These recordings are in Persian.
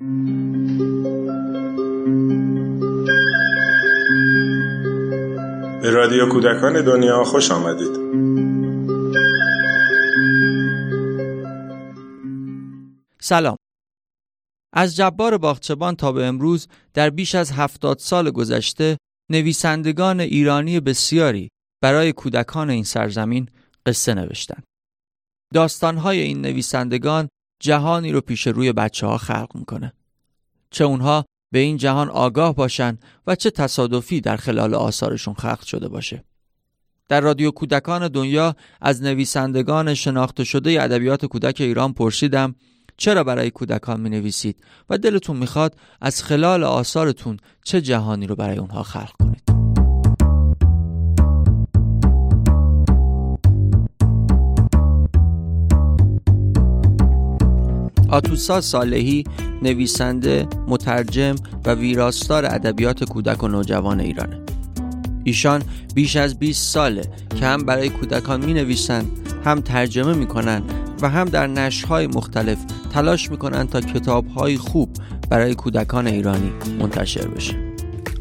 به رادیو کودکان دنیا خوش آمدید سلام از جبار باغچبان تا به امروز در بیش از هفتاد سال گذشته نویسندگان ایرانی بسیاری برای کودکان این سرزمین قصه نوشتند. داستانهای این نویسندگان جهانی رو پیش روی بچه ها خلق می‌کنه. چه اونها به این جهان آگاه باشن و چه تصادفی در خلال آثارشون خلق شده باشه. در رادیو کودکان دنیا از نویسندگان شناخته شده ادبیات کودک ایران پرسیدم چرا برای کودکان می نویسید و دلتون می‌خواد از خلال آثارتون چه جهانی رو برای اونها خلق آتوسا صالحی نویسنده، مترجم و ویراستار ادبیات کودک و نوجوان ایرانه. ایشان بیش از 20 ساله که هم برای کودکان می نویسند، هم ترجمه می کنند و هم در نشرهای مختلف تلاش می کنند تا کتابهای خوب برای کودکان ایرانی منتشر بشه.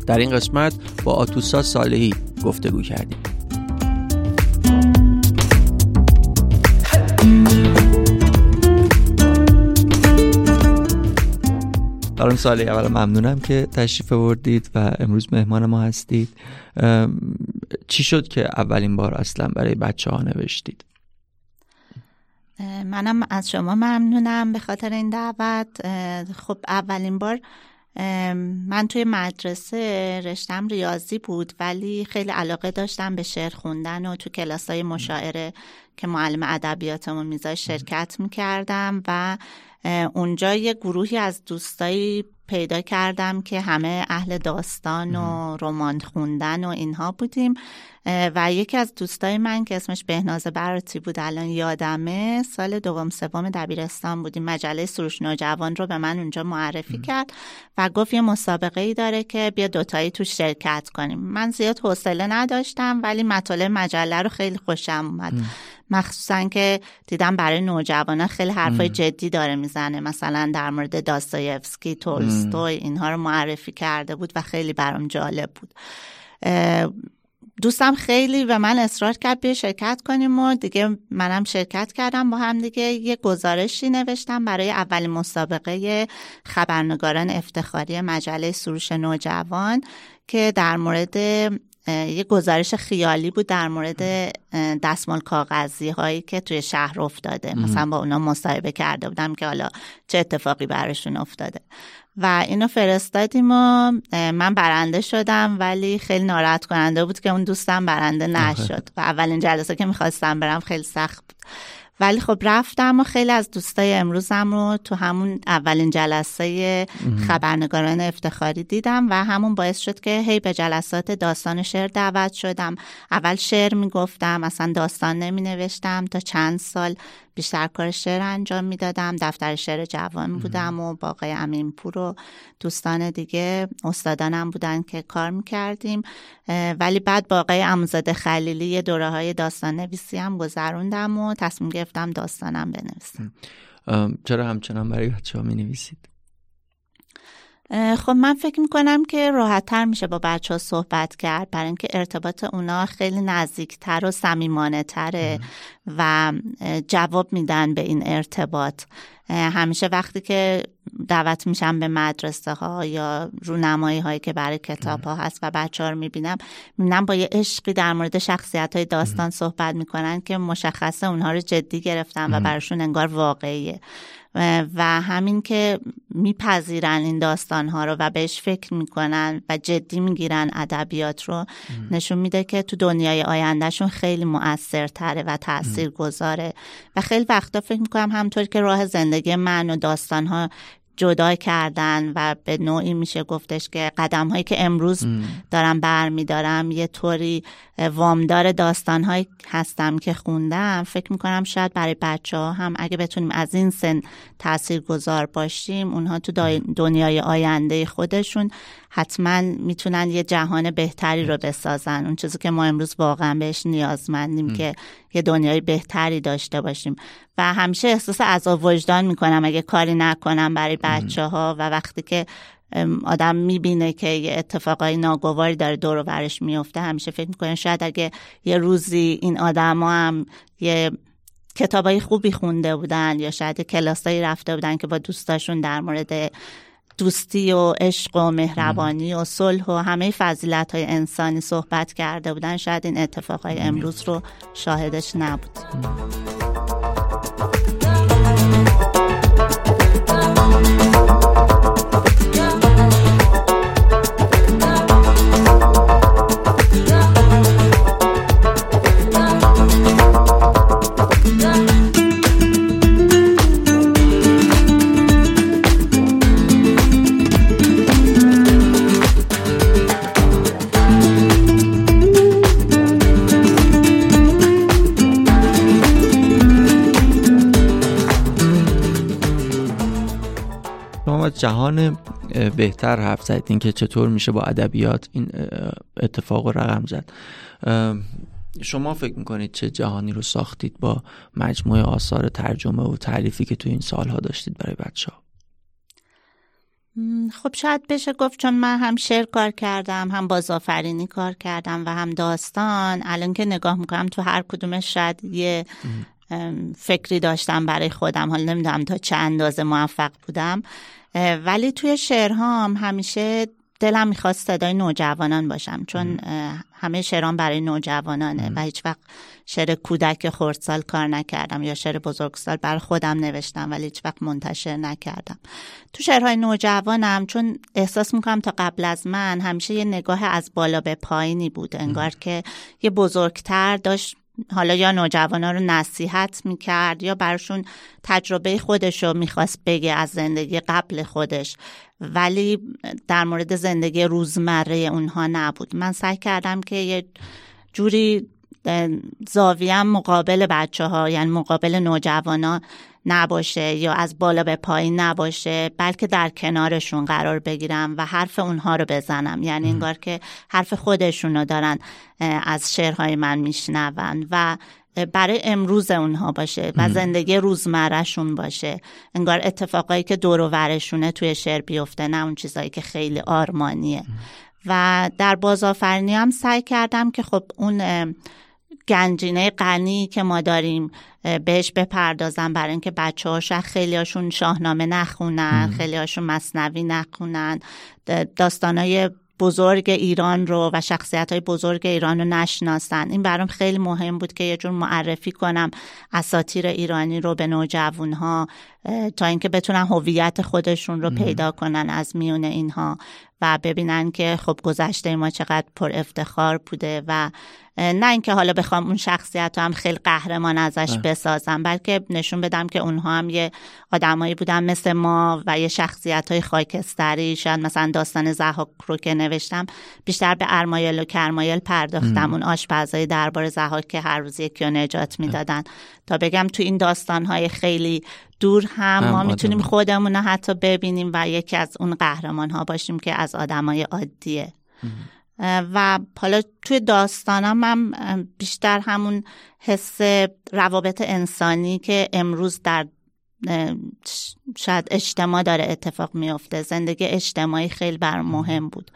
در این قسمت با آتوسا صالحی گفتگو کردیم. خانم سالی اول ممنونم که تشریف بردید و امروز مهمان ما هستید. چی شد که اولین بار اصلا برای بچه ها نوشتید منم از شما ممنونم به خاطر این دعوت. خب اولین بار من توی مدرسه رشتم ریاضی بود ولی خیلی علاقه داشتم به شعر خوندن و تو کلاس های مشاعره که معلم ادبیاتمون میذای شرکت می‌کردم و اونجا یه گروهی از دوستایی پیدا کردم که همه اهل داستان و رمان خوندن و اینها بودیم. و یکی از دوستای من که اسمش بهناز براتی بود الان یادمه سال دوم سوم دبیرستان بودیم. مجله سروش نوجوان رو به من اونجا معرفی کرد و گفت یه مسابقه ای داره که بیا دوتایی تو شرکت کنیم. من زیاد حوصله نداشتم ولی مطالب مجله رو خیلی خوشم اومد. مخصوصا که دیدم برای نوجوانان خیلی حرفای جدی داره می‌زنه. مثلا در مورد داستایفسکی تولستوی اینها رو معرفی کرده بود و خیلی برام جالب بود. دوستم خیلی و من اصرار کرد بیا شرکت کنیم و دیگه منم شرکت کردم با هم دیگه. یه گزارشی نوشتم برای اولین مسابقه خبرنگاران افتخاری مجله سروش نوجوان که در مورد یه گزارش خیالی بود در مورد دستمال کاغذی هایی که توی شهر افتاده. مثلا با اونا مصاحبه کرده بودم که حالا چه اتفاقی براشون افتاده. و اینو فرستادیم و من برنده شدم ولی خیلی ناراحت کننده بود که اون دوستم برنده نشد. و اولین جلسه که می‌خواستم برم خیلی سخت بود. ولی خب رفتم و خیلی از دوستای امروزم رو تو همون اولین جلسه خبرنگاران افتخاری دیدم و همون باعث شد که هی به جلسات داستان شعر دعوت شدم. اول شعر می‌گفتم اصلا داستان نمی نوشتم تا چند سال بیشتر کار شعر انجام می‌دادم دفتر شعر جوان بودم و با آقای امینپور و دوستان دیگه استادانم بودن که کار می‌کردیم. ولی بعد با آقای اموزاده خلیلی یه دوره های داستان نویسی هم گذروندم و تصمیم گرفتم داستانم بنویسم. چرا همچنان برای بچه ها می نویسید؟ خب من فکر می‌کنم که راحت تر میشه با بچه ها صحبت کرد برای اینکه ارتباط اونا خیلی نزدیکتر و صمیمانه تره و جواب میدن به این ارتباط. همیشه وقتی که دعوت میشم به مدرسه ها یا رونمایی هایی که برای کتاب ها هست و بچه ها رو می‌بینم می‌بینم با یه عشقی در مورد شخصیت های داستان صحبت می‌کنن که مشخصه اونها رو جدی گرفتن و براشون انگار واقعیه. و همین که میپذیرن این داستان ها رو و بهش فکر می‌کنن و جدی می‌گیرن ادبیات رو نشون میده که تو دنیای آیندهشون خیلی مؤثرتره و تأثیر گذاره و خیلی وقتا فکر می‌کنم همطور که راه زندگی من و داستان ها جدا کردن و به نوعی میشه گفتش که قدم هایی که امروز دارم برمیدارم یه طوری وامدار داستان هایی هستم که خوندم. فکر می‌کنم شاید برای بچه ها هم اگه بتونیم از این سن تأثیر گذار باشیم اونها تو دنیای آینده خودشون حتما می‌تونن یه جهان بهتری رو بسازن. اون چیزی که ما امروز واقعا بهش نیازمندیم که یه دنیای بهتری داشته باشیم. و همیشه احساس عذاب وجدان می‌کنم اگه کاری نکنم برای بچه ها و وقتی که آدم می‌بینه که یه اتفاقای ناگواری داره دور و برش میفته همیشه فکر می‌کنه شاید اگه یه روزی این آدم هم یه کتابای خوبی خونده بودن یا شاید کلاسایی رفته بودن که با دوستاشون در مورد دوستی و عشق و مهربانی و صلح و همه فضیلت های انسانی صحبت کرده بودن شاید این اتفاقای امروز رو شاهدش نبود. جهان بهتر حرف زدین که چطور میشه با ادبیات این اتفاق رقم زد. شما فکر می‌کنید چه جهانی رو ساختید با مجموعه آثار ترجمه و تعریفی که تو این سالها داشتید برای بچه ها خب شاید بشه گفت چون من هم شعر کار کردم هم بازآفرینی کار کردم و هم داستان. الان که نگاه می‌کنم تو هر کدومش شاید یه فکری داشتم برای خودم. حالا نمی‌دونم تا چه اندازه موفق بودم. ولی توی شعرهام همیشه دلم می‌خواست صدای نوجوانان باشم چون همه شعران برای نوجوانانه و هیچ وقت شعر کودک خردسال کار نکردم یا شعر بزرگسال برای خودم نوشتم ولی هیچ وقت منتشر نکردم. تو شعرهای نوجوانم چون احساس می‌کنم تا قبل از من همیشه یه نگاه از بالا به پایینی بود. انگار که یه بزرگتر داشت حالا یا نوجوانا رو نصیحت می‌کرد یا برشون تجربه خودش رو می‌خواست بگه از زندگی قبل خودش. ولی در مورد زندگی روزمره اونها نبود. من سعی کردم که یه جوری زاویم مقابل بچه ها یعنی مقابل نوجوانا نباشه یا از بالا به پایین نباشه بلکه در کنارشون قرار بگیرم و حرف اونها رو بزنم. یعنی انگار که حرف خودشون رو دارن از شعرهای من میشنون و برای امروز اونها باشه و زندگی روزمرهشون باشه. انگار اتفاقایی که دور و ورشونه توی شعر بیفته نه اون چیزایی که خیلی آرمانیه. و در بازآفرینی هم سعی کردم که خب اون گنجینه غنی که ما داریم بهش بپردازم برای اینکه بچه هاشون خیلی هاشون شاهنامه نخونن خیلی هاشون مصنوی نخونن. داستانای بزرگ ایران رو و شخصیت های بزرگ ایران رو نشناسن. این برام خیلی مهم بود که یه جور معرفی کنم اساتیر ایرانی رو به نوجوان ها تا اینکه بتونن هویت خودشون رو پیدا کنن از میون اینها. و ببینن که خب گذشته ما چقدر پر افتخار بوده و نه اینکه حالا بخوام اون شخصیت هم خیلی قهرمان ازش بسازم بلکه نشون بدم که اونها هم یه آدمایی بودن مثل ما و یه شخصیت های خاکستری شاید مثلا داستان زهاک رو که نوشتم بیشتر به ارمایل و کرمایل پرداختم. اون آشپزای دربار زهاک که هر روز یکی رو نجات می‌دادن. تا بگم تو این داستان های خیلی دور هم, ما می‌تونیم خودمون حتی ببینیم و یکی از اون قهرمان ها باشیم که از آدمای عادیه. و حالا توی داستانم هم بیشتر همون حس روابط انسانی که امروز در شاید اجتماع داره اتفاق میفته زندگی اجتماعی خیلی بر مهم. بود.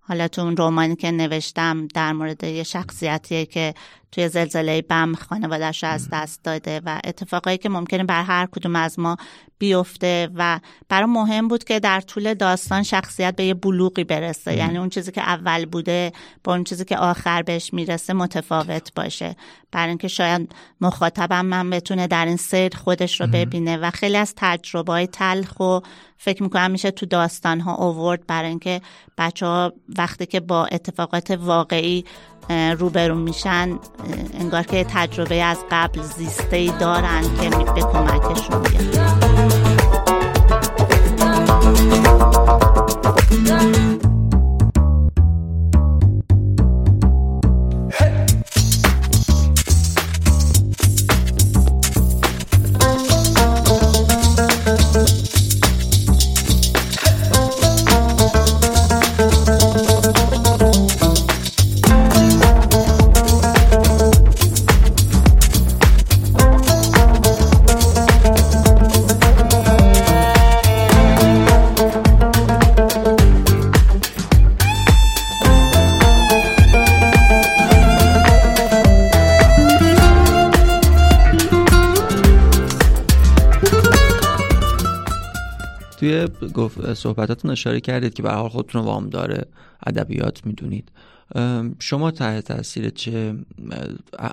حالا تو اون رومانی که نوشتم در مورد یه شخصیتیه که توی زلزله بم خانوادش از دست داده و اتفاقایی که ممکنه بر هر کدوم از ما بیفته و برای مهم بود که در طول داستان شخصیت به یه بلوغی برسه. یعنی اون چیزی که اول بوده با اون چیزی که آخر بهش می‌رسه متفاوت باشه. برای اینکه شاید مخاطبم من بتونه در این سیر خودش رو ببینه و خیلی از تجربه های تلخ و فکر می‌کنم میشه تو داستان ها اوورد برای اینکه بچه ها وقتی که با اتفاقات واقعی روبرو میشن انگار که تجربه از قبل زیسته ای دارن که به کمکشون بیاد توی صحبتاتون اشاره کردید که به حال خودتون وام داره ادبیات می‌دونید. شما تحت تاثیر چه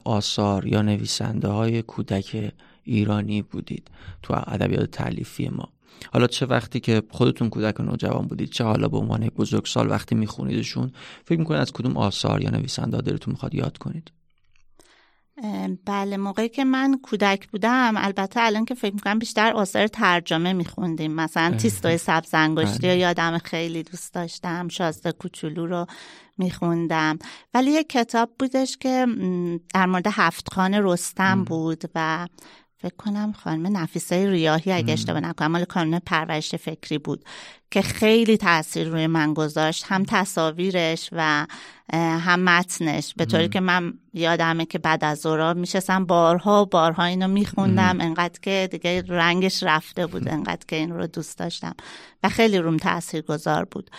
آثار یا نویسنده های کودک ایرانی بودید تو ادبیات تعلیفی ما؟ حالا چه وقتی که خودتون کودک و نوجوان بودید چه حالا به عنوان بزرگسال وقتی میخونیدشون فکر می‌کنید از کدوم آثار یا نویسنده دلتون می‌خواد یاد کنید؟ بله موقعی که من کودک بودم البته الان که فکر می‌کنم بیشتر آثار ترجمه میخوندیم. مثلا تیستوی سبز انگشتی بله. یادم خیلی دوست داشتم. شازده کوچولو رو میخوندم. ولی یه کتاب بودش که در مورد هفت خانه رستم بود و فکر کنم خانم نفیسه ریاهی اگه اشتباه نکنم مال کانون پرورش فکری بود که خیلی تاثیر روی من گذاشت هم تصاویرش و هم متنش. به طوری که من یادمه که بعد از زورا میشستم بارها و بارها اینو میخوندم. انقدر که دیگه رنگش رفته بود انقدر که این رو دوست داشتم. و خیلی روم تاثیر گذار بود.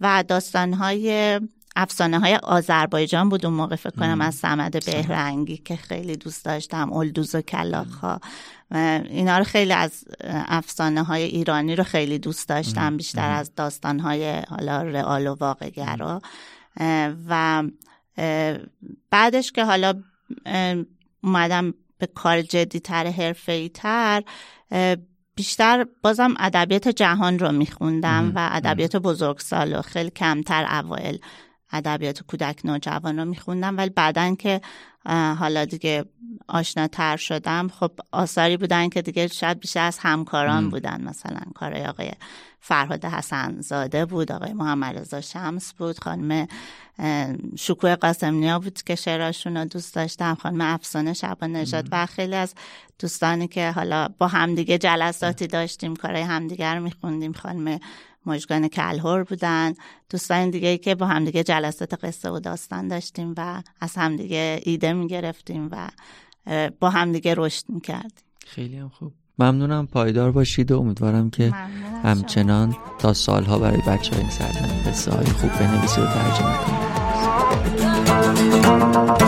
و داستانهای افسانه های آذربایجان بود اون موقع فکر کنم از سمد بهرنگی که خیلی دوست داشتم اولدوز و کلاخ ها اینا رو خیلی از افسانه های ایرانی رو خیلی دوست داشتم بیشتر از داستان های حالا رئال و واقعگرا. و بعدش که حالا اومدم به کار جدی تر حرفه تر بیشتر بازم ادبیات جهان رو میخوندم و ادبیات بزرگسال و خیلی کمتر اوایل. ادبیات کودک نوجوان رو میخوندم ولی بعدا که حالا دیگه آشناتر شدم خب آثاری بودن که دیگه شاید بیشتر از همکاران بودن. مثلا کارای آقای فرهاد حسن زاده بود آقای محمد رضا شمس بود خانم شکوه قاسم بود که شعراشون رو دوست داشتم خانم افسانه شبان نجات و خیلی از دوستانی که حالا با همدیگه جلساتی داشتیم کارهای همدیگه رو میخوندیم خانم مجگان کلهور بودن دوستان دیگه ای که با همدیگه جلسات قصه و داستان داشتیم و از همدیگه ایده می‌گرفتیم و با همدیگه رشد می‌کردیم. خیلی هم خوب. ممنونم. پایدار باشید و امیدوارم که همچنان تا سالها برای بچه های این سرزمین قصه های خوب بنویسید و ترجمه کنید.